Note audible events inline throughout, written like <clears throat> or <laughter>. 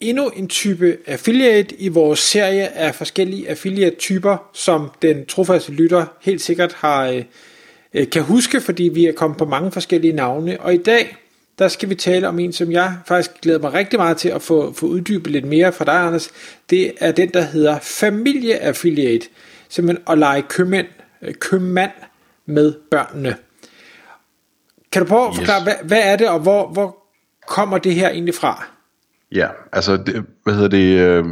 endnu en type affiliate i vores serie af forskellige affiliate-typer, som den trofaste lytter helt sikkert har øh, øh, kan huske, fordi vi er kommet på mange forskellige navne. Og i dag, der skal vi tale om en, som jeg faktisk glæder mig rigtig meget til at få, få uddybet lidt mere fra dig, Anders. Det er den, der hedder familieaffiliate. Simpelthen at lege købmænd, øh, købmand med børnene. Kan du prøve at forklare, yes. hvad, hvad er det, og hvor, hvor kommer det her egentlig fra? Ja, altså, det, hvad hedder det, øh,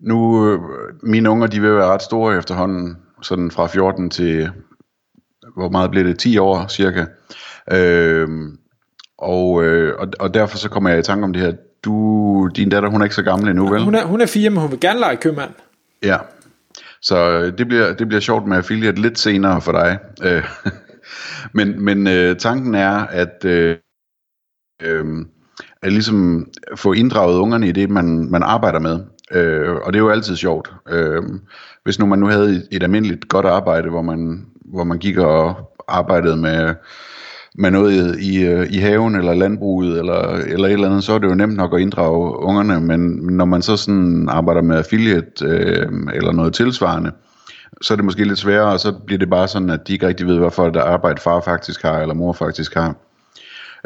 nu, øh, mine unger, de vil være ret store efterhånden, sådan fra 14 til, hvor meget bliver det, 10 år cirka. Øh, og, øh, og, og derfor så kommer jeg i tanke om det her, du, din datter, hun er ikke så gammel endnu, vel? Hun er, hun er fire, men hun vil gerne lege købmand. Ja, så øh, det bliver, det bliver sjovt med affiliate lidt senere for dig. Øh, <laughs> men men øh, tanken er, at øh, øh, at ligesom få inddraget ungerne i det, man, man arbejder med. Øh, og det er jo altid sjovt. Øh, hvis nu man nu havde et, et almindeligt godt arbejde, hvor man, hvor man gik og arbejdede med, med noget i, i haven eller landbruget eller, eller et eller andet, så er det jo nemt nok at inddrage ungerne, men når man så sådan arbejder med affiliate øh, eller noget tilsvarende, så er det måske lidt sværere, og så bliver det bare sådan, at de ikke rigtig ved, hvorfor et arbejde far faktisk har, eller mor faktisk har.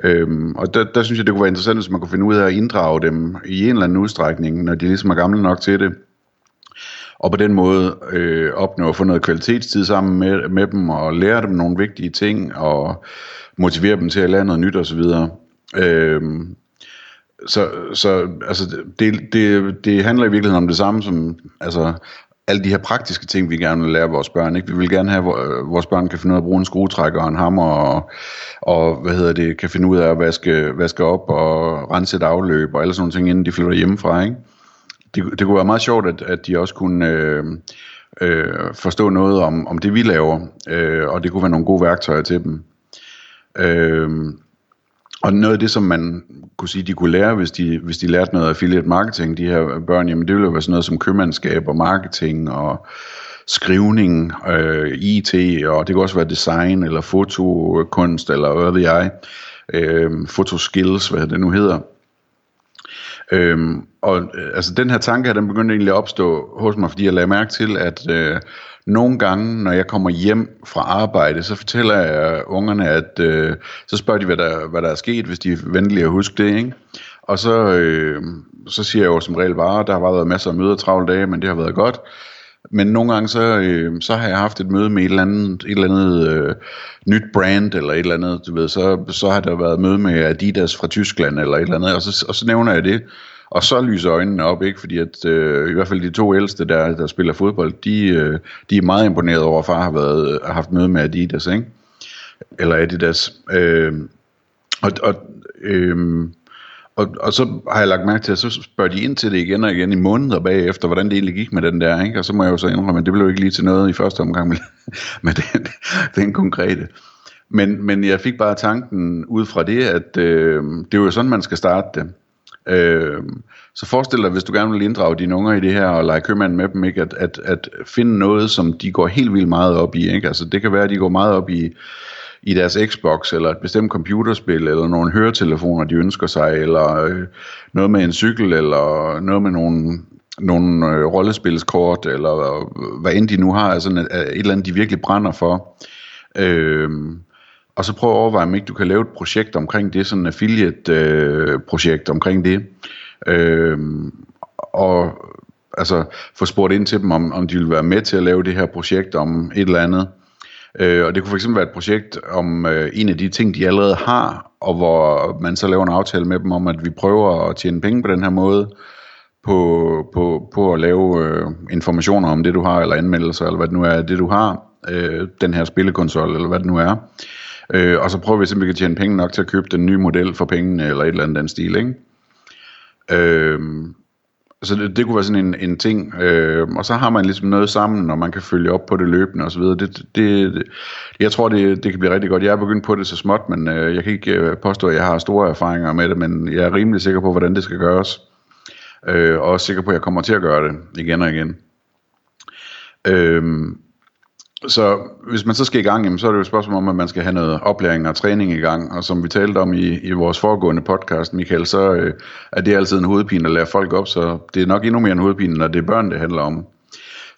Øhm, og der, der synes jeg, det kunne være interessant, hvis man kunne finde ud af at inddrage dem i en eller anden udstrækning, når de ligesom er gamle nok til det. Og på den måde øh, opnå at få noget kvalitetstid sammen med, med dem, og lære dem nogle vigtige ting, og motivere dem til at lære noget nyt osv. Øhm, så, så altså, det, det, det handler i virkeligheden om det samme som, altså, alle de her praktiske ting, vi gerne vil lære vores børn. Ikke? Vi vil gerne have, at øh, vores børn kan finde ud af at bruge en skruetrækker og en hammer, og, og hvad hedder det, kan finde ud af at vaske, vaske op og rense et afløb, og alle sådan nogle ting, inden de flytter hjemmefra. Ikke? Det, det kunne være meget sjovt, at, at de også kunne øh, øh, forstå noget om, om det, vi laver, øh, og det kunne være nogle gode værktøjer til dem. Øh, og noget af det, som man kunne sige, de kunne lære, hvis de, hvis de lærte noget af affiliate marketing, de her børn, jamen det ville jo være sådan noget som købmandskab og marketing og skrivning, øh, IT, og det kan også være design eller fotokunst, eller hvad ved jeg, øh, fotoskills, hvad det nu hedder. Øhm, og øh, altså den her tanke her, den begyndte egentlig at opstå hos mig, fordi jeg lagde mærke til, at øh, nogle gange, når jeg kommer hjem fra arbejde, så fortæller jeg ungerne, at øh, så spørger de, hvad der, hvad der er sket, hvis de er venlige at huske det, ikke? Og så, øh, så siger jeg jo som regel bare, der har været masser af møder travle dage, men det har været godt. Men nogle gange så, øh, så har jeg haft et møde med et eller andet, et eller andet øh, nyt brand, eller et eller andet, du ved, så, så har der været møde med Adidas fra Tyskland, eller et eller andet, og så, og så nævner jeg det. Og så lyser øjnene op, ikke? Fordi at, øh, i hvert fald de to ældste, der, der spiller fodbold, de, øh, de er meget imponeret over, at far har, været, øh, har haft møde med Adidas, ikke? Eller Adidas. Øh, og, og, øh, og, og så har jeg lagt mærke til, at så spørger de ind til det igen og igen i måneder bagefter, hvordan det egentlig gik med den der, ikke? Og så må jeg jo så indrømme, at det blev jo ikke lige til noget i første omgang med, <laughs> med den, den konkrete. Men, men jeg fik bare tanken ud fra det, at øh, det er jo sådan, man skal starte det. Øh, så forestil dig, hvis du gerne vil inddrage dine unger i det her, og lege købmanden med dem, ikke? At, at, at finde noget, som de går helt vildt meget op i. Ikke? Altså, det kan være, at de går meget op i, i deres Xbox, eller et bestemt computerspil, eller nogle høretelefoner, de ønsker sig, eller øh, noget med en cykel, eller noget med nogle, nogle øh, rollespilskort, eller øh, hvad end de nu har, altså et, et eller andet, de virkelig brænder for. Øh, og så prøv at overveje, om ikke du kan lave et projekt omkring det, sådan et affiliate-projekt øh, omkring det. Øh, og altså få spurgt ind til dem, om, om de vil være med til at lave det her projekt om et eller andet. Øh, og det kunne fx være et projekt om øh, en af de ting, de allerede har, og hvor man så laver en aftale med dem om, at vi prøver at tjene penge på den her måde, på, på, på at lave øh, informationer om det, du har, eller anmeldelser, eller hvad det nu er, det du har, øh, den her spillekonsol, eller hvad det nu er. Øh, og så prøver vi simpelthen at tjene penge nok til at købe den nye model for pengene, eller et eller andet den stil, ikke? Øh, så det, det kunne være sådan en, en ting, øh, og så har man ligesom noget sammen, og man kan følge op på det løbende osv. Det, det, det, jeg tror, det, det kan blive rigtig godt. Jeg er begyndt på det så småt, men øh, jeg kan ikke øh, påstå, at jeg har store erfaringer med det, men jeg er rimelig sikker på, hvordan det skal gøres. Øh, og også sikker på, at jeg kommer til at gøre det igen og igen. Øh, så hvis man så skal i gang, jamen, så er det jo et spørgsmål om, at man skal have noget oplæring og træning i gang. Og som vi talte om i, i vores foregående podcast, Michael, så øh, er det altid en hovedpine at lære folk op, så det er nok endnu mere en hovedpine, når det er børn, det handler om.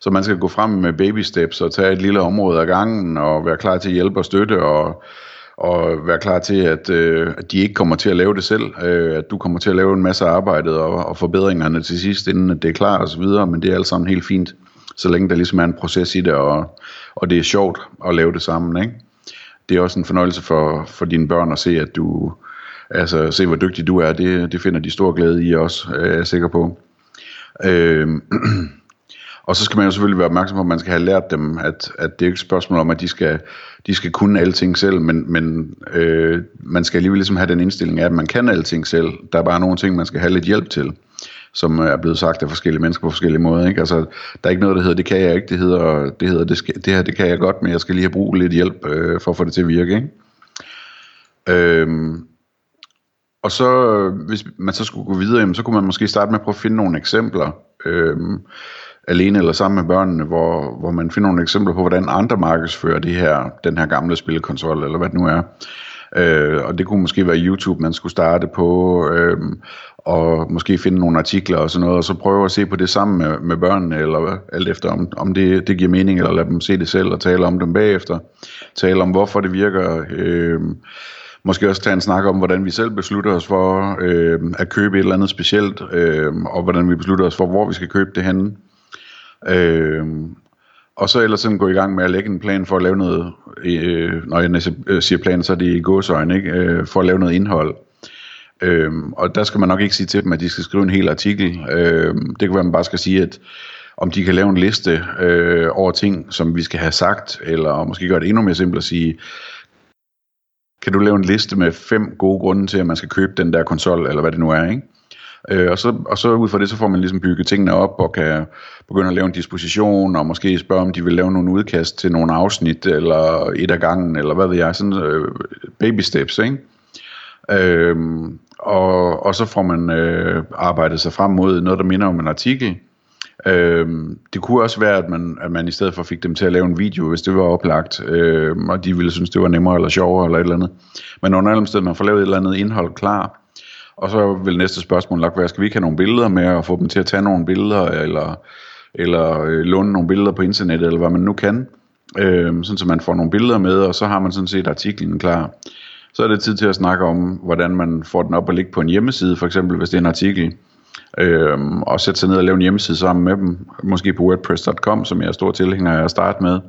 Så man skal gå frem med baby steps og tage et lille område af gangen og være klar til at hjælpe og støtte og, og være klar til, at, øh, at de ikke kommer til at lave det selv, øh, at du kommer til at lave en masse arbejde og, og forbedringerne til sidst, inden det er klar og så videre, men det er alt sammen helt fint, så længe der ligesom er en proces i det, og, og det er sjovt at lave det sammen, ikke? Det er også en fornøjelse for, for dine børn at se, at du, altså se hvor dygtig du er, det, det finder de stor glæde i også, er jeg sikker på. Øh, <clears throat> Og så skal man jo selvfølgelig være opmærksom på, at man skal have lært dem, at, at det er ikke et spørgsmål om, at de skal, de skal kunne alting selv, men, men øh, man skal alligevel ligesom have den indstilling af, at man kan alting selv. Der er bare nogle ting, man skal have lidt hjælp til, som øh, er blevet sagt af forskellige mennesker på forskellige måder. Ikke? Altså, der er ikke noget, der hedder, det kan jeg ikke, det hedder, det, hedder, det, skal, det her det kan jeg godt, men jeg skal lige have brug lidt hjælp øh, for at få det til at virke. Ikke? Øhm, og så, øh, hvis man så skulle gå videre, jamen, så kunne man måske starte med at prøve at finde nogle eksempler. Øhm, alene eller sammen med børnene, hvor, hvor man finder nogle eksempler på, hvordan andre markedsfører det her, den her gamle spilkonsol, eller hvad det nu er. Øh, og det kunne måske være YouTube, man skulle starte på, øh, og måske finde nogle artikler og sådan noget, og så prøve at se på det sammen med, med børnene, eller alt efter om, om det, det giver mening, eller lade dem se det selv og tale om dem bagefter. Tale om, hvorfor det virker. Øh, måske også tage en snak om, hvordan vi selv beslutter os for øh, at købe et eller andet specielt, øh, og hvordan vi beslutter os for, hvor vi skal købe det henne. Øh, og så ellers sådan gå i gang med at lægge en plan for at lave noget, øh, når jeg øh, siger plan, så er det i gåsøjne, ikke? Øh, for at lave noget indhold. Øh, og der skal man nok ikke sige til dem, at de skal skrive en hel artikel. Øh, det kan være, at man bare skal sige, at om de kan lave en liste øh, over ting, som vi skal have sagt, eller måske gøre det endnu mere simpelt at sige, kan du lave en liste med fem gode grunde til, at man skal købe den der konsol, eller hvad det nu er, ikke? Øh, og, så, og så ud fra det, så får man ligesom bygget tingene op og kan begynde at lave en disposition, og måske spørge, om de vil lave nogle udkast til nogle afsnit, eller et af gangen, eller hvad ved jeg, sådan øh, baby steps, ikke? Øh, og, og så får man øh, arbejdet sig frem mod noget, der minder om en artikel. Øh, det kunne også være, at man, at man i stedet for fik dem til at lave en video, hvis det var oplagt, øh, og de ville synes, det var nemmere eller sjovere eller et eller andet. Men under alle omstændigheder, man får lavet et eller andet indhold klar, og så vil næste spørgsmål nok være, skal vi ikke have nogle billeder med, og få dem til at tage nogle billeder, eller, eller øh, låne nogle billeder på internettet, eller hvad man nu kan. Øh, sådan så man får nogle billeder med, og så har man sådan set artiklen klar. Så er det tid til at snakke om, hvordan man får den op og ligge på en hjemmeside, for eksempel hvis det er en artikel. Øh, og sætte sig ned og lave en hjemmeside sammen med dem, måske på wordpress.com, som jeg er stor tilhænger af at starte med,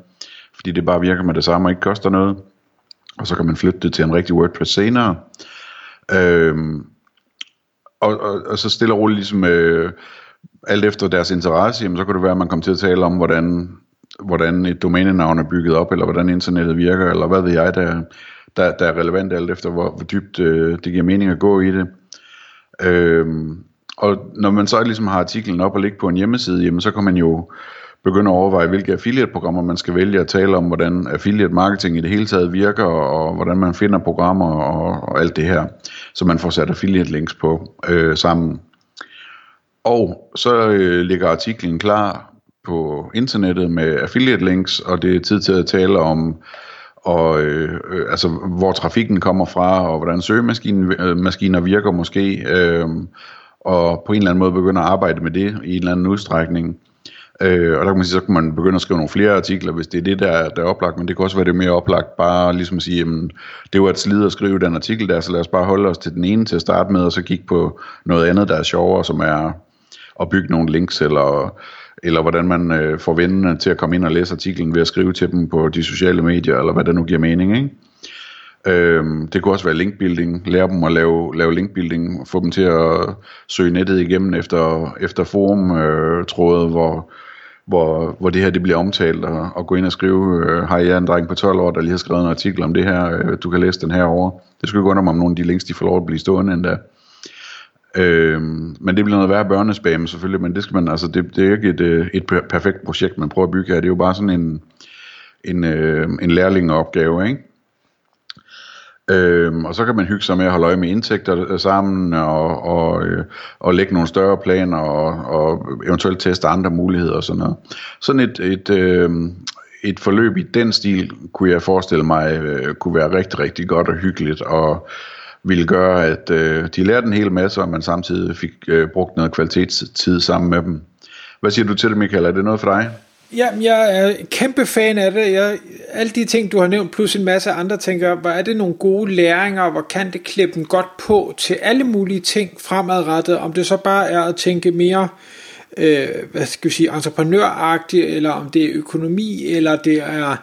fordi det bare virker med det samme og ikke koster noget. Og så kan man flytte det til en rigtig WordPress senere. Øh, og, og, og så stille og roligt ligesom øh, alt efter deres interesse, jamen, så kan det være, at man kommer til at tale om, hvordan, hvordan et domænenavn er bygget op, eller hvordan internettet virker, eller hvad ved jeg, der, der, der er relevant alt efter, hvor, hvor dybt øh, det giver mening at gå i det. Øhm, og når man så ligesom har artiklen op og ligge på en hjemmeside, jamen, så kan man jo begynde at overveje, hvilke affiliate-programmer man skal vælge at tale om, hvordan affiliate marketing i det hele taget virker, og hvordan man finder programmer og, og alt det her, så man får sat affiliate links på øh, sammen. Og så øh, ligger artiklen klar på internettet med affiliate links, og det er tid til at tale om og øh, øh, altså hvor trafikken kommer fra, og hvordan søgemaskiner øh, virker måske, øh, og på en eller anden måde begynde at arbejde med det i en eller anden udstrækning. Øh, og der kan man sige, så kan man begynde at skrive nogle flere artikler, hvis det er det, der, der er oplagt, men det kan også være det mere oplagt, bare ligesom at sige, jamen, det var et slid at skrive den artikel der, så lad os bare holde os til den ene til at starte med, og så kigge på noget andet, der er sjovere, som er at bygge nogle links, eller, eller hvordan man øh, får vennerne til at komme ind og læse artiklen ved at skrive til dem på de sociale medier, eller hvad der nu giver mening, ikke? Øhm, det kunne også være linkbuilding, lære dem at lave, lave linkbuilding, få dem til at søge nettet igennem efter, efter forumtrådet, øh, hvor, hvor, hvor det her det bliver omtalt, og, og gå ind og skrive, øh, hej, jeg er en dreng på 12 år, der lige har skrevet en artikel om det her, øh, du kan læse den her over. Det skulle gå under om nogle af de links, de får lov at blive stående endda. Øh, men det bliver noget værre børnespam selvfølgelig, men det skal man, altså det, det er ikke et, øh, et perfekt projekt, man prøver at bygge her. Det er jo bare sådan en, en, øh, en lærlingeopgave, ikke? Øhm, og så kan man hygge sig med at holde øje med indtægter øh, sammen og, og, øh, og lægge nogle større planer og, og eventuelt teste andre muligheder og sådan noget. Sådan et, et, øh, et forløb i den stil kunne jeg forestille mig øh, kunne være rigtig, rigtig godt og hyggeligt og ville gøre, at øh, de lærte en hel masse, og man samtidig fik øh, brugt noget kvalitetstid sammen med dem. Hvad siger du til det, Michael? Er det noget for dig? Ja, jeg er kæmpe fan af det. Jeg, alle de ting, du har nævnt, plus en masse andre, tænker, hvor er det nogle gode læringer, hvor kan det klippe den godt på til alle mulige ting fremadrettet, om det så bare er at tænke mere, øh, hvad skal vi sige, entreprenøragtigt, eller om det er økonomi, eller det er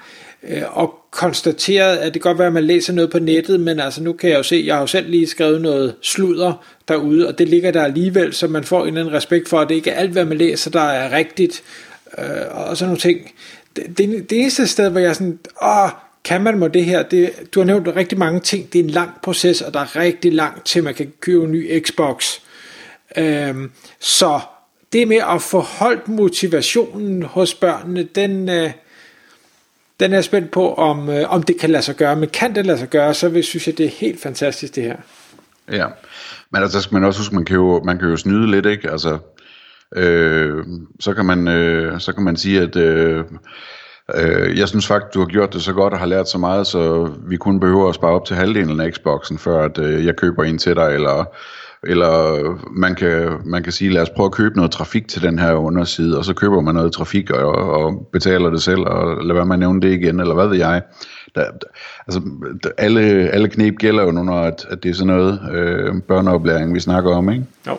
øh, og konstateret, at det kan godt være, at man læser noget på nettet, men altså nu kan jeg jo se, jeg har jo selv lige skrevet noget sludder derude, og det ligger der alligevel, så man får en eller anden respekt for, at det ikke er alt, hvad man læser, der er rigtigt, øh, og sådan nogle ting. Det, det, det eneste sted, hvor jeg er sådan, åh, kan man må det her, det, du har nævnt rigtig mange ting, det er en lang proces, og der er rigtig langt til, man kan købe en ny Xbox. Øh, så det med at få holdt motivationen hos børnene, den, øh, den er jeg spændt på, om, øh, om det kan lade sig gøre. Men kan det lade sig gøre, så vil, synes jeg, det er helt fantastisk det her. Ja, men altså skal man også huske, man kan jo, man kan jo snyde lidt, ikke? Altså, øh, så, kan man, øh, så kan man sige, at øh, øh, jeg synes faktisk, du har gjort det så godt og har lært så meget, så vi kun behøver at spare op til halvdelen af Xboxen, før at øh, jeg køber en til dig, eller eller man kan, man kan sige, lad os prøve at købe noget trafik til den her underside, og så køber man noget trafik og, og betaler det selv, og lad være med at nævne det igen, eller hvad ved jeg. Der, altså, alle, alle knep gælder jo nu, når at, at det er sådan noget øh, børneoplæring, vi snakker om, ikke? Jo.